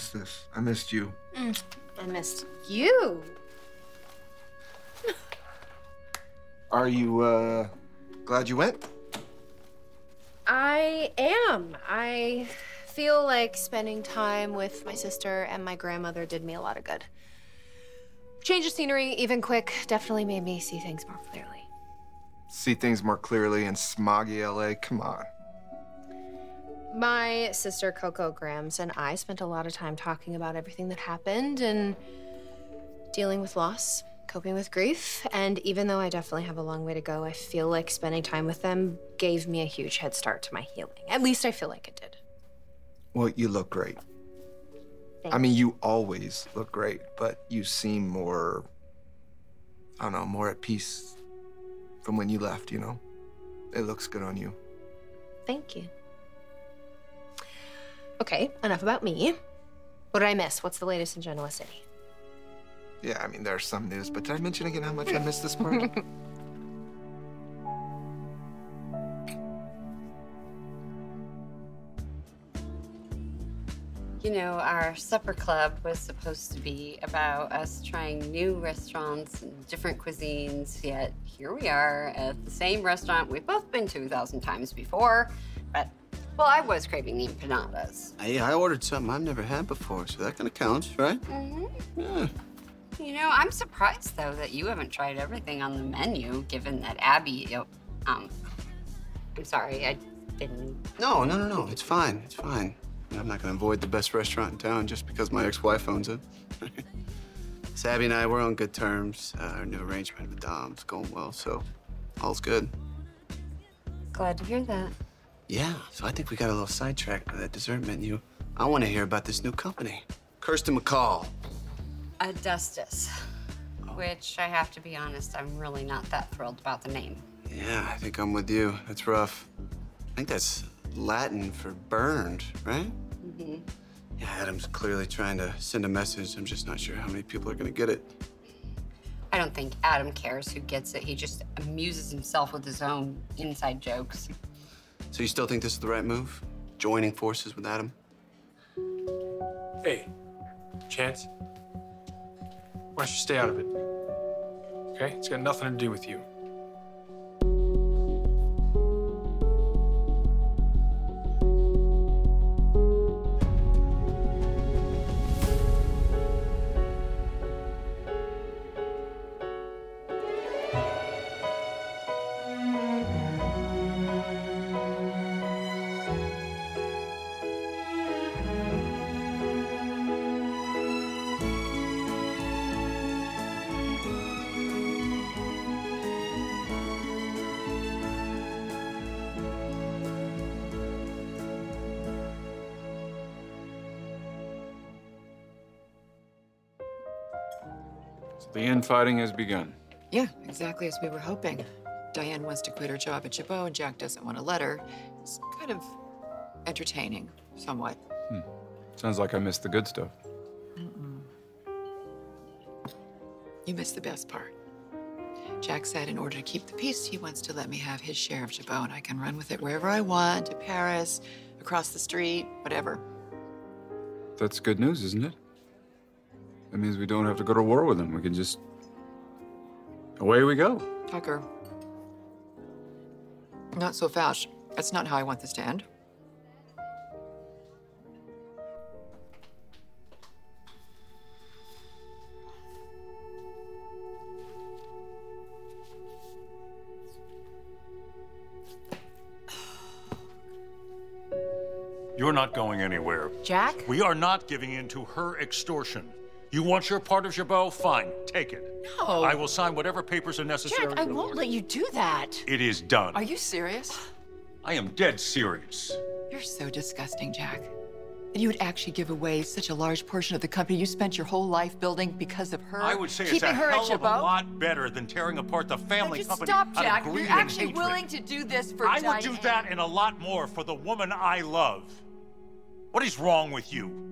missed this. I missed you. I missed you. Are you, uh, glad you went? I am. I feel like spending time with my sister and my grandmother did me a lot of good. Change of scenery, even quick, definitely made me see things more clearly. See things more clearly in smoggy LA? Come on. My sister Coco Grams and I spent a lot of time talking about everything that happened and dealing with loss, coping with grief. And even though I definitely have a long way to go, I feel like spending time with them gave me a huge head start to my healing. At least I feel like it did. Well, you look great. I mean, you always look great, but you seem more, I don't know, more at peace from when you left, you know? It looks good on you. Thank you. Okay, enough about me. What did I miss? What's the latest in Genoa City? Yeah, I mean, there's some news, but did I mention again how much I missed this part? You know, our supper club was supposed to be about us trying new restaurants and different cuisines, yet here we are at the same restaurant we've both been to a thousand times before. But, well, I was craving the empanadas. Hey, I ordered something I've never had before, so that kind of counts, right? Mm-hmm. Yeah. You know, I'm surprised, though, that you haven't tried everything on the menu, given that Abby, um, I'm sorry, I didn't. No, no, no, no. It's fine. It's fine. I'm not going to avoid the best restaurant in town just because my ex-wife owns it. Sabby and I, we're on good terms. Uh, our new arrangement with Dom's going well, so all's good. Glad to hear that. Yeah, so I think we got a little sidetracked by that dessert menu. I want to hear about this new company, Kirsten McCall. Adustus, which I have to be honest, I'm really not that thrilled about the name. Yeah, I think I'm with you. That's rough. I think that's Latin for burned, right? Mm-hmm. Yeah, Adam's clearly trying to send a message. I'm just not sure how many people are going to get it. I don't think Adam cares who gets it. He just amuses himself with his own inside jokes. So you still think this is the right move? Joining forces with Adam? Hey, Chance. Why don't you stay out of it? Okay? It's got nothing to do with you. The infighting has begun. Yeah, exactly as we were hoping. Diane wants to quit her job at Jabot, and Jack doesn't want to let her. It's kind of entertaining, somewhat. Hmm. Sounds like I missed the good stuff. You missed the best part. Jack said in order to keep the peace, he wants to let me have his share of Jabot, and I can run with it wherever I want, to Paris, across the street, whatever. That's good news, isn't it? That means we don't have to go to war with them. We can just. Away we go. Tucker. Not so fast. That's not how I want this to end. You're not going anywhere. Jack? We are not giving in to her extortion. You want your part of Jabot? Fine, take it. No. I will sign whatever papers are necessary. Jack, I won't order- let you do that. It is done. Are you serious? I am dead serious. You're so disgusting, Jack. That you would actually give away such a large portion of the company you spent your whole life building because of her. I would say it's keeping a hell of a lot better than tearing apart the family Just company stop, Jack. You're actually hatred. willing to do this for I would do that and a lot more for the woman I love. What is wrong with you?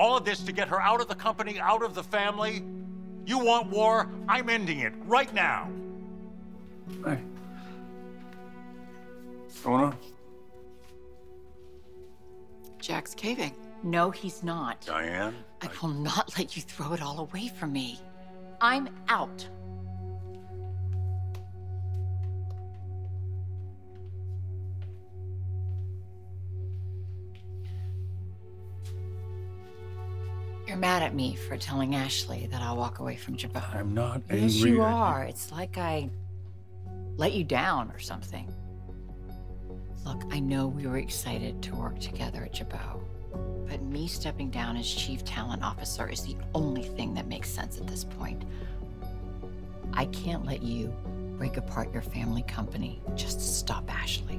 All of this to get her out of the company, out of the family? You want war? I'm ending it right now. Hey. What's going on? Jack's caving. No, he's not. Diane? I will not let you throw it all away from me. I'm out. You're mad at me for telling Ashley that I'll walk away from Jabot. I'm not angry. Yes, you at are. It's like I let you down or something. Look, I know we were excited to work together at Jabot, but me stepping down as chief talent officer is the only thing that makes sense at this point. I can't let you break apart your family company just to stop Ashley.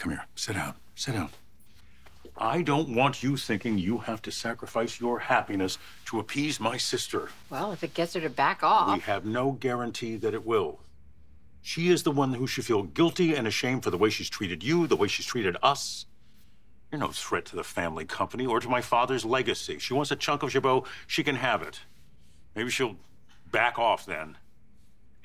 Come here. Sit down. Sit down. I don't want you thinking you have to sacrifice your happiness to appease my sister. Well, if it gets her to back off. We have no guarantee that it will. She is the one who should feel guilty and ashamed for the way she's treated you, the way she's treated us. You're no threat to the family company or to my father's legacy. She wants a chunk of Jabot, she can have it. Maybe she'll back off then.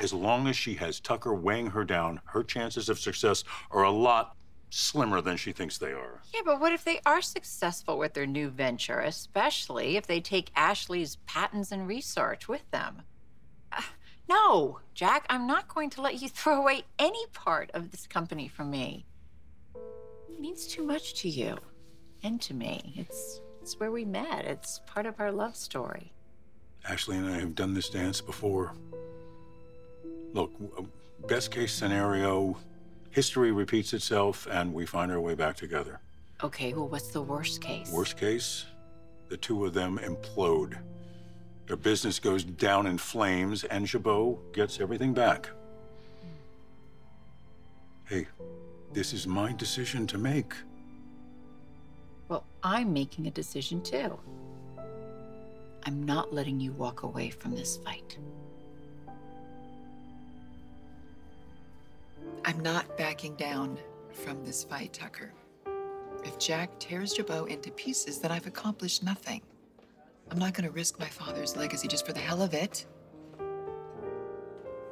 As long as she has Tucker weighing her down, her chances of success are a lot slimmer than she thinks they are. Yeah, but what if they are successful with their new venture, especially if they take Ashley's patents and research with them? Uh, no, Jack, I'm not going to let you throw away any part of this company from me. It means too much to you and to me. It's it's where we met. It's part of our love story. Ashley and I have done this dance before. Look, best case scenario, history repeats itself and we find our way back together. Okay, well, what's the worst case? Worst case, the two of them implode. Their business goes down in flames and Jabot gets everything back. Hey, this is my decision to make. Well, I'm making a decision too. I'm not letting you walk away from this fight. I'm not backing down from this fight, Tucker. If Jack tears Jabot into pieces, then I've accomplished nothing. I'm not going to risk my father's legacy just for the hell of it.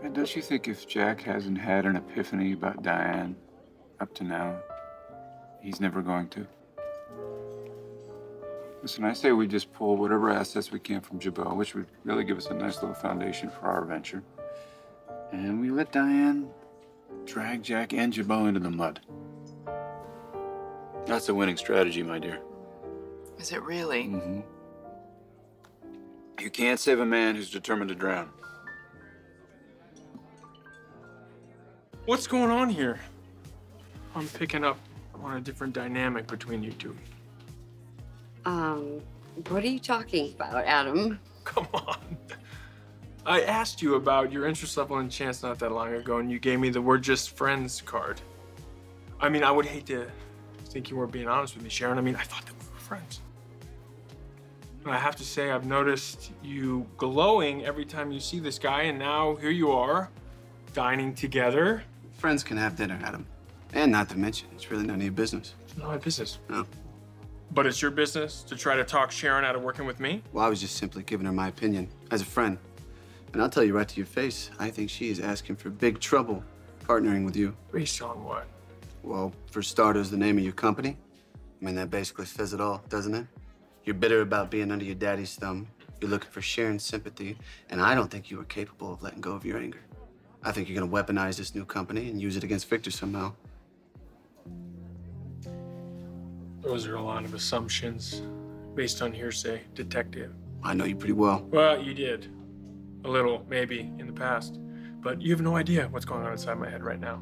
And don't you think if Jack hasn't had an epiphany about Diane up to now, he's never going to? Listen, I say we just pull whatever assets we can from Jabot, which would really give us a nice little foundation for our venture. And we let Diane drag Jack and Jabot into the mud. That's a winning strategy, my dear. Is it really? Mm-hmm. You can't save a man who's determined to drown. What's going on here? I'm picking up on a different dynamic between you two. Um, what are you talking about, Adam? Come on. I asked you about your interest level in Chance not that long ago, and you gave me the "we're just friends" card. I mean, I would hate to think you weren't being honest with me, Sharon. I mean, I thought that we were friends. And I have to say, I've noticed you glowing every time you see this guy, and now here you are, dining together. Friends can have dinner, Adam. And not to mention, it's really none of your business. It's not my business. No. But it's your business to try to talk Sharon out of working with me? Well, I was just simply giving her my opinion as a friend. And I'll tell you right to your face, I think she is asking for big trouble partnering with you. Based on what? Well, for starters, the name of your company. I mean, that basically says it all, doesn't it? You're bitter about being under your daddy's thumb. You're looking for Sharon's sympathy, and I don't think you are capable of letting go of your anger. I think you're gonna weaponize this new company and use it against Victor somehow. Those are a lot of assumptions based on hearsay, detective. I know you pretty well. Well, you did. A little, maybe, in the past. But you have no idea what's going on inside my head right now.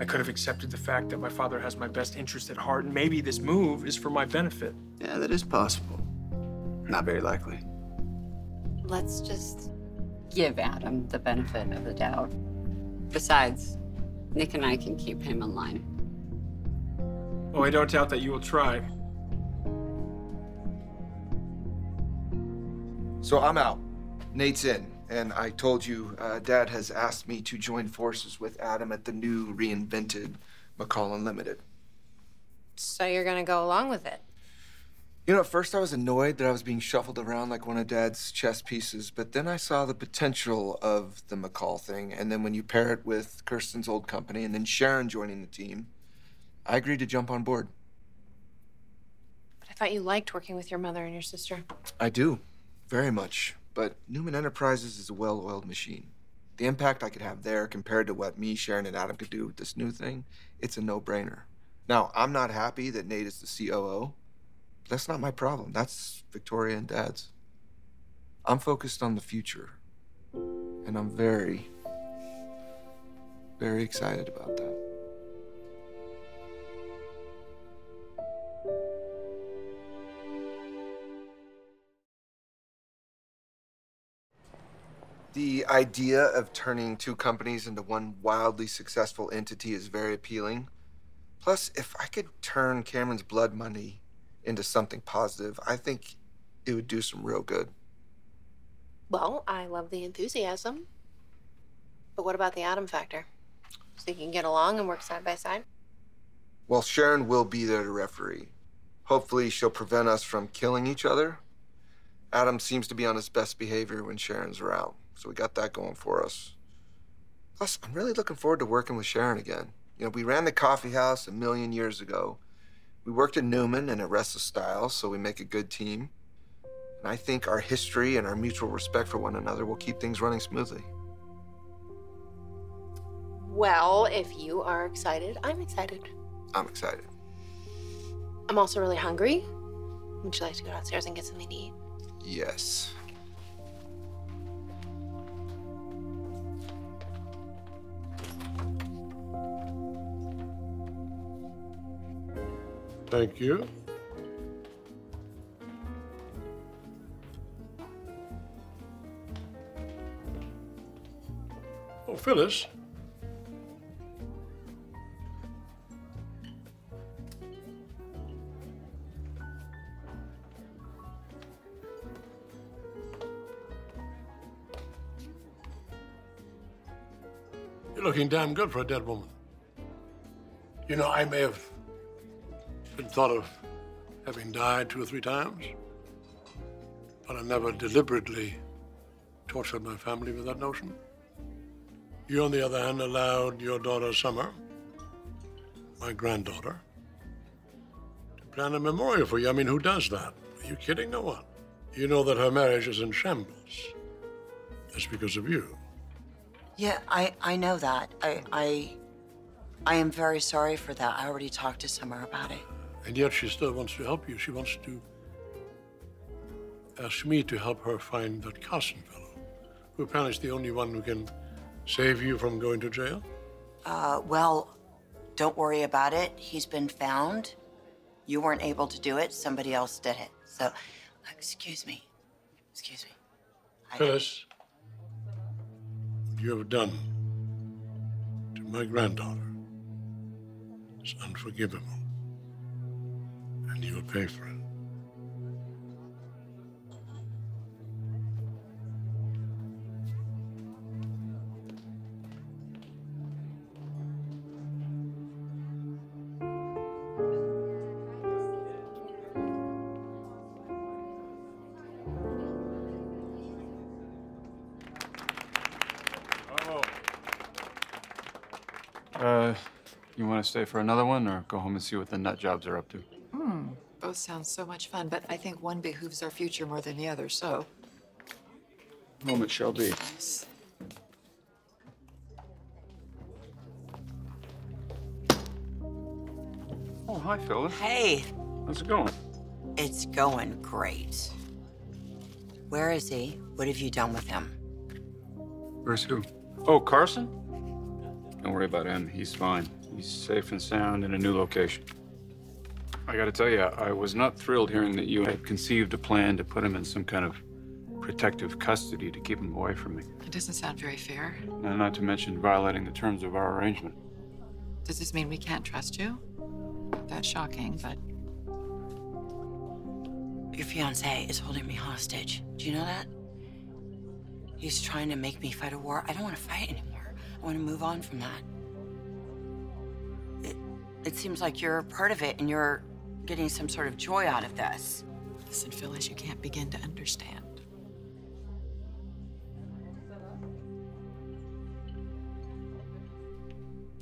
I could have accepted the fact that my father has my best interest at heart, and maybe this move is for my benefit. Yeah, that is possible. Not very likely. let's just give Adam the benefit of the doubt. Besides, Nick and I can keep him in line. Oh, I don't doubt that you will try. So I'm out. Nate's in. And I told you, uh, Dad has asked me to join forces with Adam at the new reinvented McCall Unlimited. So you're gonna go along with it? You know, at first I was annoyed that I was being shuffled around like one of Dad's chess pieces, but then I saw the potential of the McCall thing. And then when you pair it with Kirsten's old company and then Sharon joining the team, I agreed to jump on board. But I thought you liked working with your mother and your sister. I do, very much. But Newman Enterprises is a well oiled machine. The impact I could have there compared to what me, Sharon, and Adam could do with this new thing, it's a no brainer. Now, I'm not happy that Nate is the COO. That's not my problem. That's Victoria and Dad's. I'm focused on the future. And I'm very, very excited about that. The idea of turning two companies into one wildly successful entity is very appealing. Plus, if I could turn Cameron's blood money into something positive, I think it would do some real good. Well, I love the enthusiasm. But what about the Adam factor? So you can get along and work side by side? Well, Sharon will be there to referee. Hopefully, she'll prevent us from killing each other. Adam seems to be on his best behavior when Sharon's around, so we got that going for us. Plus, I'm really looking forward to working with Sharon again. You know, we ran the coffee house a million years ago. We worked at Newman and at Restless Style, so we make a good team. And I think our history and our mutual respect for one another will keep things running smoothly. Well, if you are excited, I'm excited. I'm excited. I'm also really hungry. Would you like to go downstairs and get something to eat? Yes. Thank you. Oh, Phyllis. You're looking damn good for a dead woman. You know, I may have been thought of having died two or three times, but I never deliberately tortured my family with that notion. You, on the other hand, allowed your daughter Summer, my granddaughter, to plan a memorial for you. I mean, who does that? Are you kidding? No one. You know that her marriage is in shambles. That's because of you. Yeah, I, I know that. I, I, I am very sorry for that. I already talked to Summer about it. And yet she still wants to help you. She wants to ask me to help her find that Carson fellow, who apparently is the only one who can save you from going to jail. Uh, well, don't worry about it. He's been found. You weren't able to do it. Somebody else did it. So, excuse me. Excuse me. I- Phyllis, what you have done to my granddaughter is unforgivable. And you will pay for it. Uh, you want to stay for another one or go home and see what the nut jobs are up to? Both sound so much fun, but I think one behooves our future more than the other, so. Moment shall be. Oh, hi, Phyllis. Hey, How's it going? it's going great. Where is he? What have you done with him? Where's who? Oh, Carson? Don't worry about him. He's fine. He's safe and sound in a new location. I gotta tell you, I was not thrilled hearing that you had conceived a plan to put him in some kind of protective custody to keep him away from me. It doesn't sound very fair. And not to mention violating the terms of our arrangement. Does this mean we can't trust you? That's shocking, but Your fiance is holding me hostage. Do you know that? He's trying to make me fight a war. I don't want to fight anymore. I want to move on from that. It, it seems like you're part of it and you're getting some sort of joy out of this. listen, Phyllis, you can't begin to understand.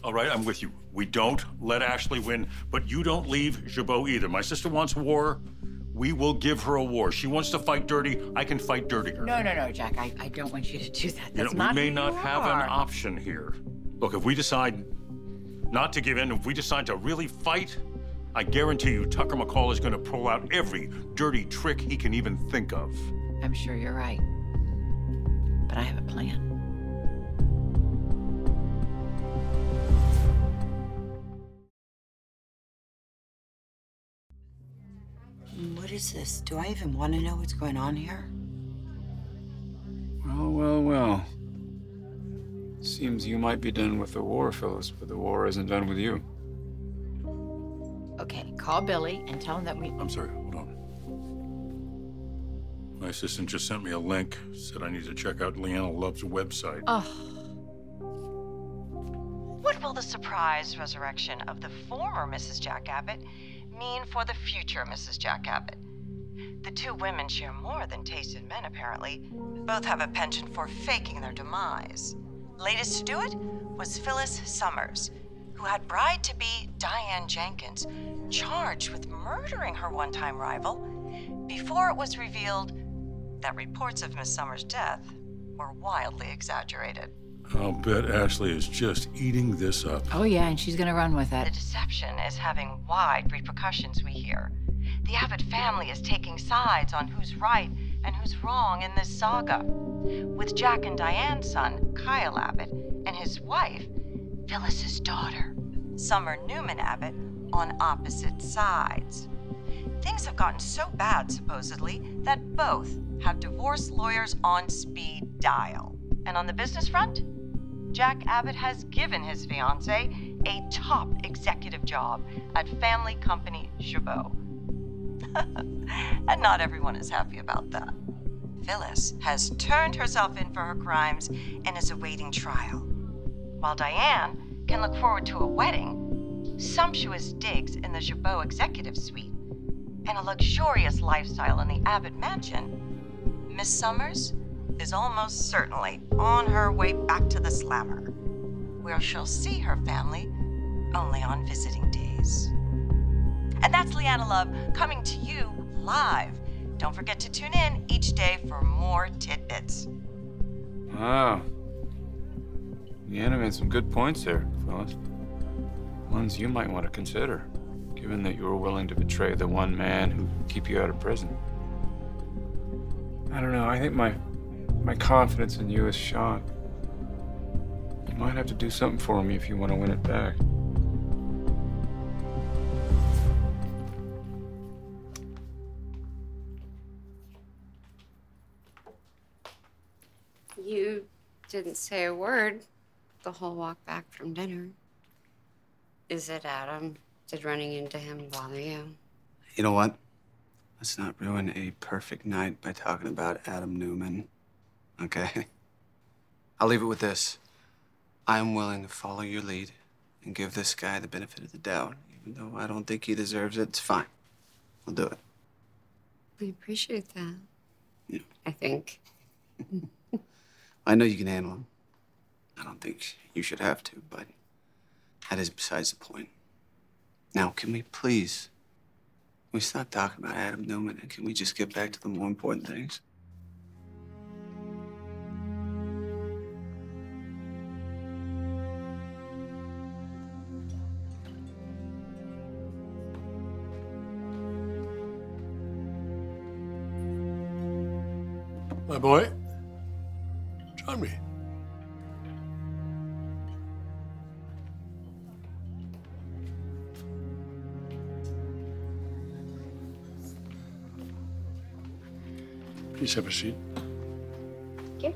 All right, I'm with you. We don't let Ashley win, but you don't leave Jabot either. My sister wants war. We will give her a war. She wants to fight dirty. I can fight dirtier. No, no, no, Jack. I, I don't want you to do that. You know, That's not we may who not you have are. an option here. Look, if we decide not to give in, if we decide to really fight, I guarantee you Tucker McCall is going to pull out every dirty trick he can even think of. I'm sure you're right. But I have a plan. What is this? Do I even want to know what's going on here? Well, well, well. Seems you might be done with the war, Phyllis, but the war isn't done with you. Okay, call Billy and tell him that we. I'm sorry, hold on. My assistant just sent me a link, said I need to check out Leanna Love's website. Oh, What will the surprise resurrection of the former Mrs. Jack Abbott mean for the future Mrs. Jack Abbott? The two women share more than taste in men, apparently. Both have a penchant for faking their demise. Latest to do it was Phyllis Summers, who had bride to be Diane Jenkins charged with murdering her one time rival before it was revealed that reports of Miss Summers' death were wildly exaggerated. I'll bet Ashley is just eating this up. oh yeah, and she's gonna run with it. The deception is having wide repercussions, we hear. The Abbott family is taking sides on who's right and who's wrong in this saga. With Jack and Diane's son, Kyle Abbott, and his wife, Phyllis's daughter, Summer Newman Abbott, on opposite sides. Things have gotten so bad, supposedly, that both have divorce lawyers on speed dial. And on the business front, Jack Abbott has given his fiancee a top executive job at family company Jabot. And not everyone is happy about that. Phyllis has turned herself in for her crimes and is awaiting trial. While Diane can look forward to a wedding, sumptuous digs in the Jabot executive suite, and a luxurious lifestyle in the Abbott mansion, Miss Summers is almost certainly on her way back to the slammer, where she'll see her family only on visiting days. That's Leanna Love coming to you live. Don't forget to tune in each day for more tidbits. Wow. Leanna made some good points there, Phyllis. Ones you might want to consider, given that you were willing to betray the one man who keep you out of prison. I don't know, I think my my confidence in you is shot. You might have to do something for me if you want to win it back. Didn't say a word the whole walk back from dinner. Is it Adam? Did running into him bother you? You know what? Let's not ruin a perfect night by talking about Adam Newman. Okay? I'll leave it with this. I'm willing to follow your lead and give this guy the benefit of the doubt. Even though I don't think he deserves it, it's fine. I'll do it. I appreciate that. Yeah. I think. I know you can handle him. I don't think you should have to, but that is besides the point. Now, can we please, can we stop talking about Adam Newman and can we just get back to the more important things? My boy, Have a seat. Oké. Okay.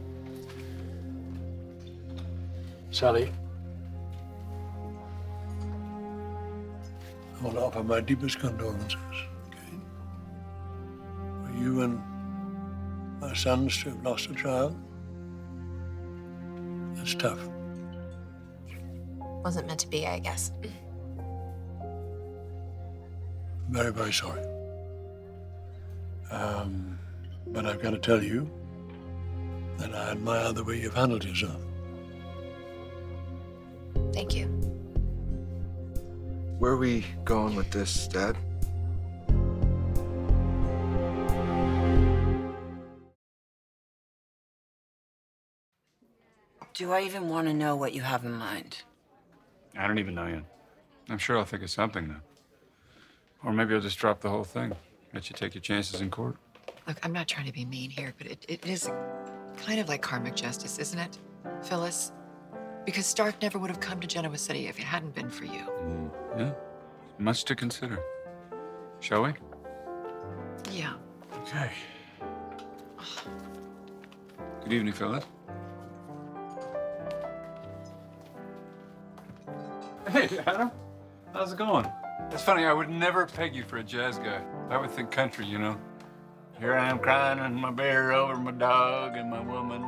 Sally. I want to offer my deepest condolences. Okay? For you and my sons to have lost a child. That's tough. Wasn't meant to be, I guess. I'm very, very sorry. Um, but I've got to tell you that I admire the way you've handled yourself. Thank you. Where are we going with this, Dad? Do I even want to know what you have in mind? I don't even know yet. I'm sure I'll think of something though. Or maybe I'll just drop the whole thing. Let you take your chances in court. Look, I'm not trying to be mean here, but it, it is kind of like karmic justice, isn't it, Phyllis? Because Stark never would have come to Genoa City if it hadn't been for you. Mm, yeah. Much to consider. Shall we? Yeah. Okay. Good evening, Phyllis. Hey, Adam. How's it going? It's funny, I would never peg you for a jazz guy. I would think country, you know. Here I am crying in my bear over my dog and my woman.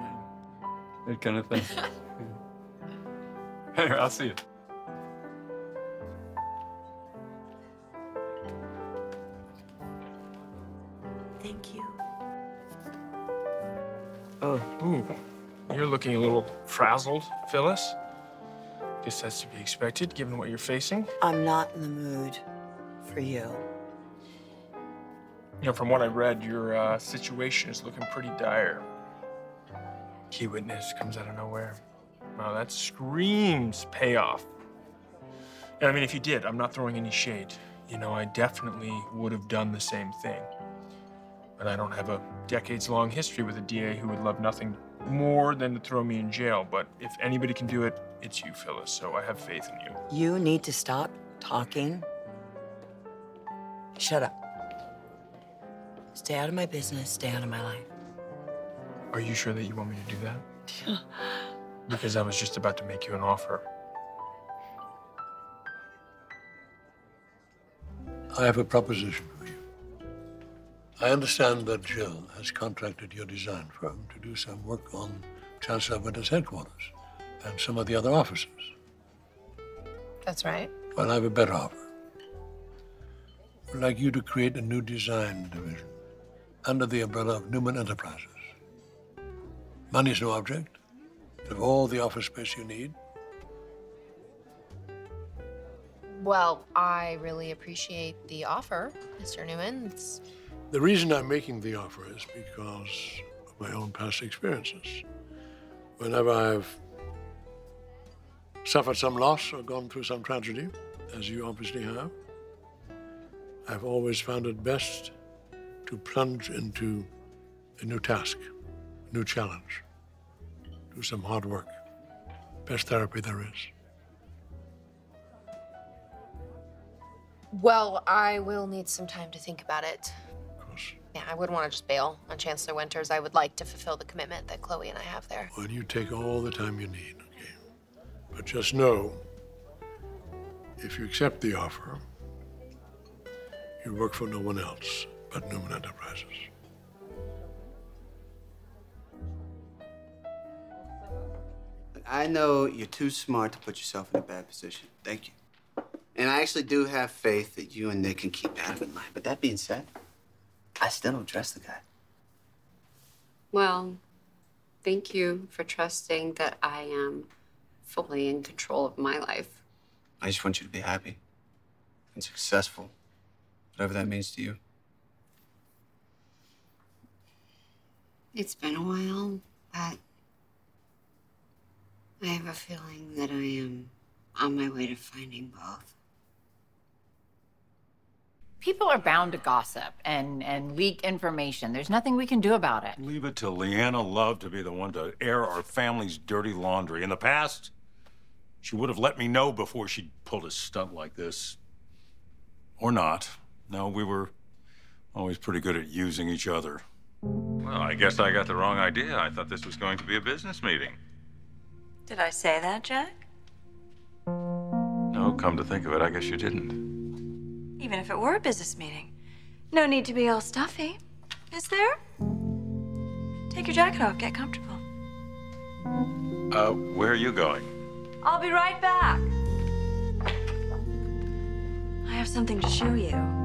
That kind of thing. hey, I'll see you. Thank you. Oh, ooh. You're looking a little frazzled, Phyllis. Guess that's to be expected, given what you're facing. I'm not in the mood for you. You know, from what I read, your uh, situation is looking pretty dire. Key witness comes out of nowhere. Wow, that screams payoff. And I mean, if you did, I'm not throwing any shade. You know, I definitely would have done the same thing. But I don't have a decades long history with a DA who would love nothing more than to throw me in jail. But if anybody can do it, it's you, Phyllis. So I have faith in you. You need to stop talking. Shut up. Stay out of my business, stay out of my life. Are you sure that you want me to do that? because I was just about to make you an offer. I have a proposition for you. I understand that Jill has contracted your design firm to do some work on Chancellor Winter's headquarters and some of the other offices. That's right. Well, I have a better offer. I'd like you to create a new design division under the umbrella of Newman Enterprises. Money's no object. You have all the office space you need. Well, I really appreciate the offer, Mr. Newman. It's The reason I'm making the offer is because of my own past experiences. Whenever I've suffered some loss or gone through some tragedy, as you obviously have, I've always found it best to plunge into a new task, a new challenge, do some hard work. Best therapy there is. well, I will need some time to think about it. Of course. Yeah, I wouldn't want to just bail on Chancellor Winters. I would like to fulfill the commitment that Chloe and I have there. Well, you take all the time you need, okay? But just know, if you accept the offer, you work for no one else but Newman Enterprises. I know you're too smart to put yourself in a bad position. Thank you. And I actually do have faith that you and Nick can keep Adam in line. But that being said, I still don't trust the guy. Well, thank you for trusting that I am fully in control of my life. I just want you to be happy and successful, whatever that means to you. It's been a while, but I have a feeling that I am on my way to finding both. People are bound to gossip and, and leak information. There's nothing we can do about it. Leave it to Leanna Love to be the one to air our family's dirty laundry. In the past, she would have let me know before she pulled a stunt like this. Or not. No, we were always pretty good at using each other. Well, I guess I got the wrong idea. I thought this was going to be a business meeting. Did I say that, Jack? No, come to think of it, I guess you didn't. Even if it were a business meeting. No need to be all stuffy. Is there? Take your jacket off, get comfortable. Uh, where are you going? I'll be right back. I have something to show you.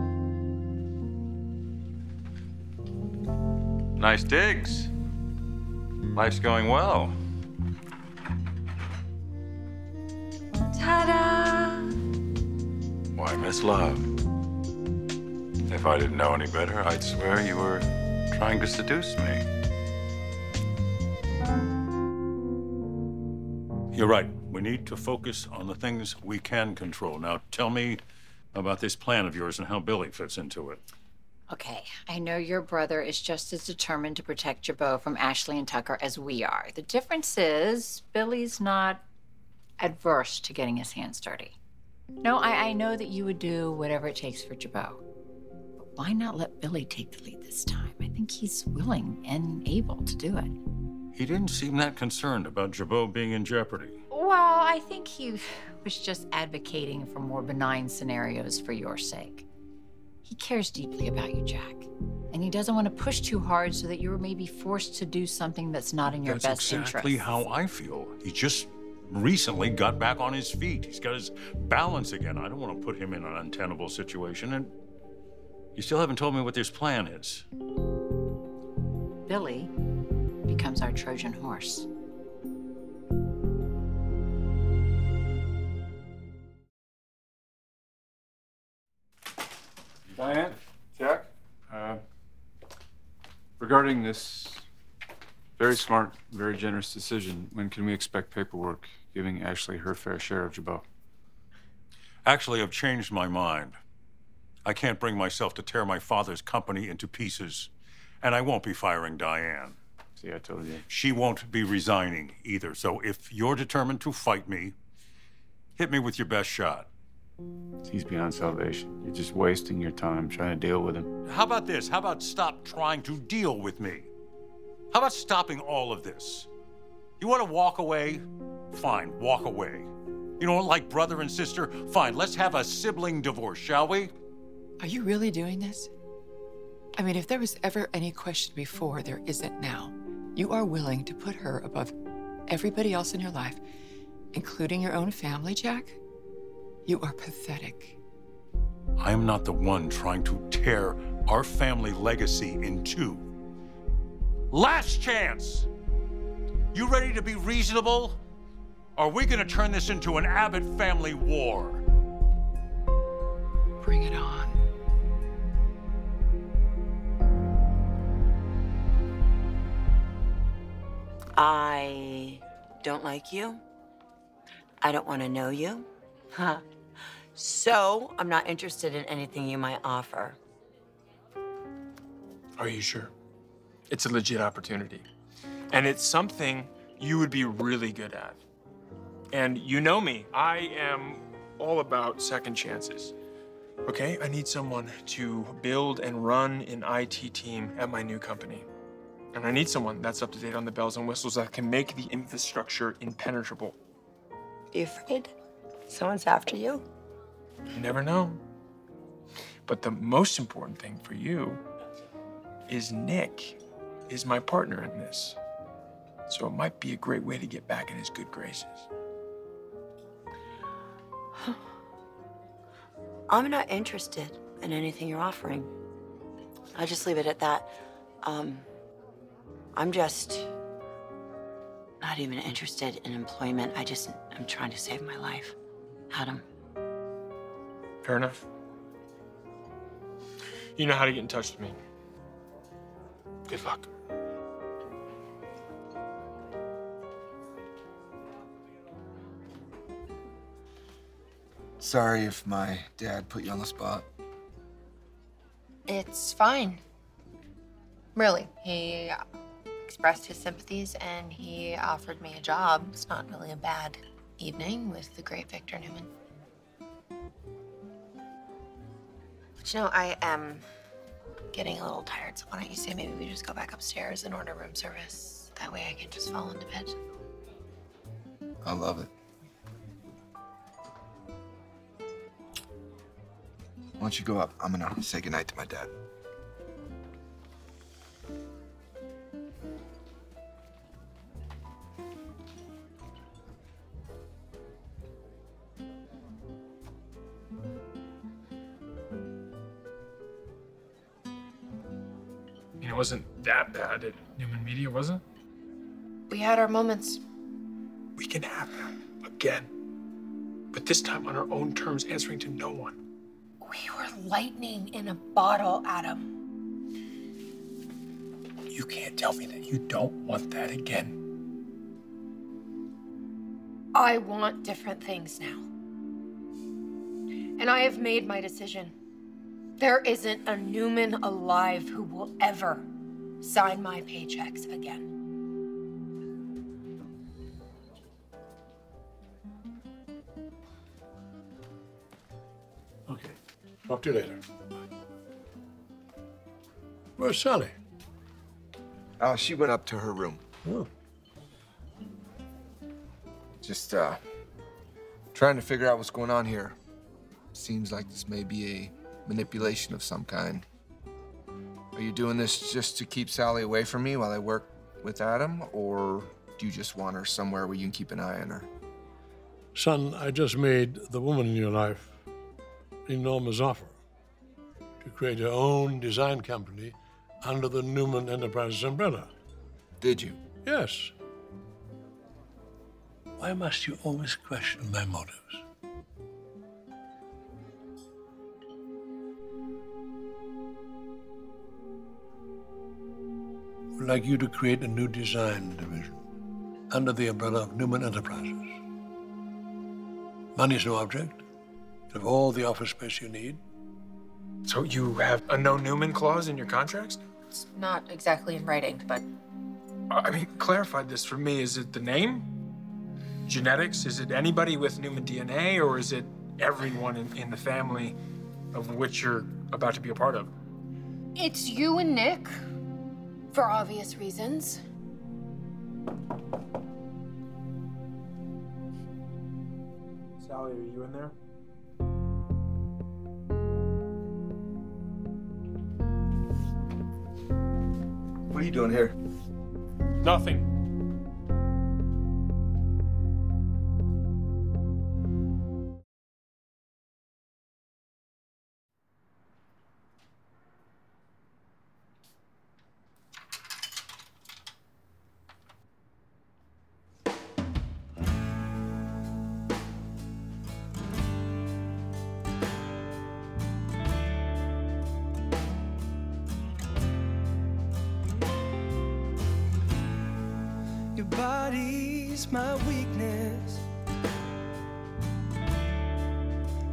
Nice digs. Life's going well. Ta-da! Why, Miss Love? If I didn't know any better, I'd swear you were trying to seduce me. You're right. We need to focus on the things we can control. Now, tell me about this plan of yours and how Billy fits into it. Okay, I know your brother is just as determined to protect Jabot from Ashley and Tucker as we are. The difference is Billy's not adverse to getting his hands dirty. No, I, I know that you would do whatever it takes for Jabot. But why not let Billy take the lead this time? I think he's willing and able to do it. He didn't seem that concerned about Jabot being in jeopardy. Well, I think he was just advocating for more benign scenarios for your sake. He cares deeply about you, Jack. And he doesn't want to push too hard so that you're maybe forced to do something that's not in your That's best exactly interest. how I feel. He just recently got back on his feet. He's got his balance again. I don't want to put him in an untenable situation. And you still haven't told me what this plan is. Billy becomes our Trojan horse. Diane? Jack? Uh, regarding this very smart, very generous decision, when can we expect paperwork giving Ashley her fair share of Jabot? Actually, I've changed my mind. I can't bring myself to tear my father's company into pieces, and I won't be firing Diane. See, I told you. She won't be resigning either. So if you're determined to fight me, hit me with your best shot. He's beyond salvation. You're just wasting your time trying to deal with him. How about this? How about stop trying to deal with me? How about stopping all of this? You want to walk away? Fine, walk away. You don't like brother and sister? Fine, let's have a sibling divorce, shall we? Are you really doing this? I mean, if there was ever any question before, there isn't now. You are willing to put her above everybody else in your life, including your own family, Jack? You are pathetic. I am not the one trying to tear our family legacy in two. Last chance! You ready to be reasonable? Are we gonna turn this into an Abbott family war? Bring it on. I don't like you. I don't want to know you. Huh. So I'm not interested in anything you might offer. Are you sure? It's a legit opportunity. And it's something you would be really good at. And you know me, I am all about second chances. Okay, I need someone to build and run an IT team at my new company. And I need someone that's up to date on the bells and whistles that can make the infrastructure impenetrable. You afraid? Someone's after you? You never know. But the most important thing for you is Nick is my partner in this. So it might be a great way to get back in his good graces. I'm not interested in anything you're offering. I'll just leave it at that. Um, I'm just not even interested in employment. I just am trying to save my life. Adam. Fair enough. You know how to get in touch with me. Good luck. Sorry if my dad put you on the spot. It's fine. Really. He expressed his sympathies and he offered me a job. It's not really a bad evening with the great Victor Newman. But you know, I am getting a little tired, so why don't you say maybe we just go back upstairs and order room service? That way I can just fall into bed. I love it. Why don't you go up? I'm gonna say goodnight to my dad. Wasn't that bad at Newman Media, was it? We had our moments. We can have them again. But this time on our own terms, answering to no one. We were lightning in a bottle, Adam. You can't tell me that you don't want that again. I want different things now. And I have made my decision. There isn't a Newman alive who will ever sign my paychecks again. Okay. Talk to you later. Where's Sally? Oh, she went up to her room. Oh. Just uh trying to figure out what's going on here. Seems like this may be a manipulation of some kind. Are you doing this just to keep Sally away from me while I work with Adam, or do you just want her somewhere where you can keep an eye on her? Son, I just made the woman in your life an enormous offer to create her own design company under the Newman Enterprises umbrella. Did you? Yes. Why must you always question my motives? Like you to create a new design division under the umbrella of Newman Enterprises. Money is no object. You have all the office space you need. So you have a no Newman clause in your contracts? It's not exactly in writing, but I mean, clarify this for me. Is it the name? Genetics? Is it anybody with Newman DNA, or is it everyone in, in the family of which you're about to be a part of? it's you and Nick, for obvious reasons. Sally, are you in there? What are you doing here? Nothing. Body's my weakness.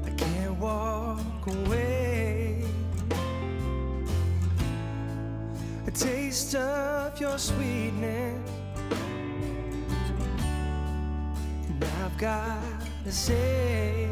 I can't walk away. A taste of your sweetness. And I've got to say.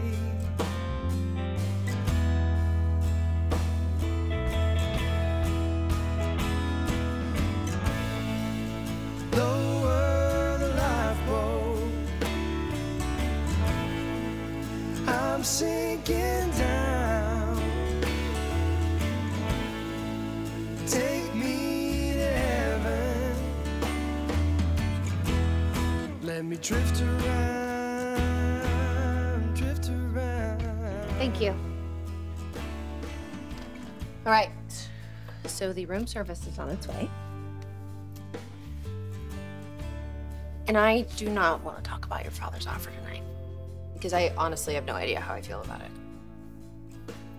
Drift around, drift around. Thank you. All right. So the room service is on its way. And I do not want to talk about your father's offer tonight. Because I honestly have no idea how I feel about it.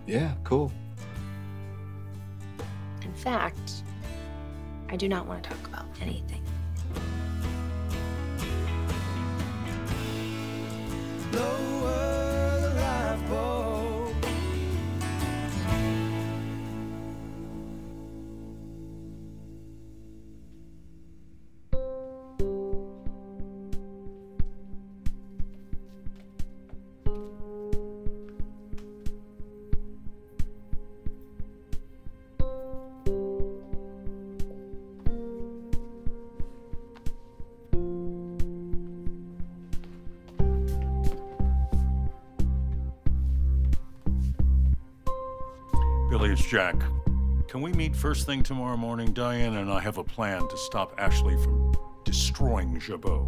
Yeah, cool. In fact, I do not want to talk about anything. Lower Jack. Can we meet first thing tomorrow morning? Diane and I have a plan to stop Ashley from destroying Jabot.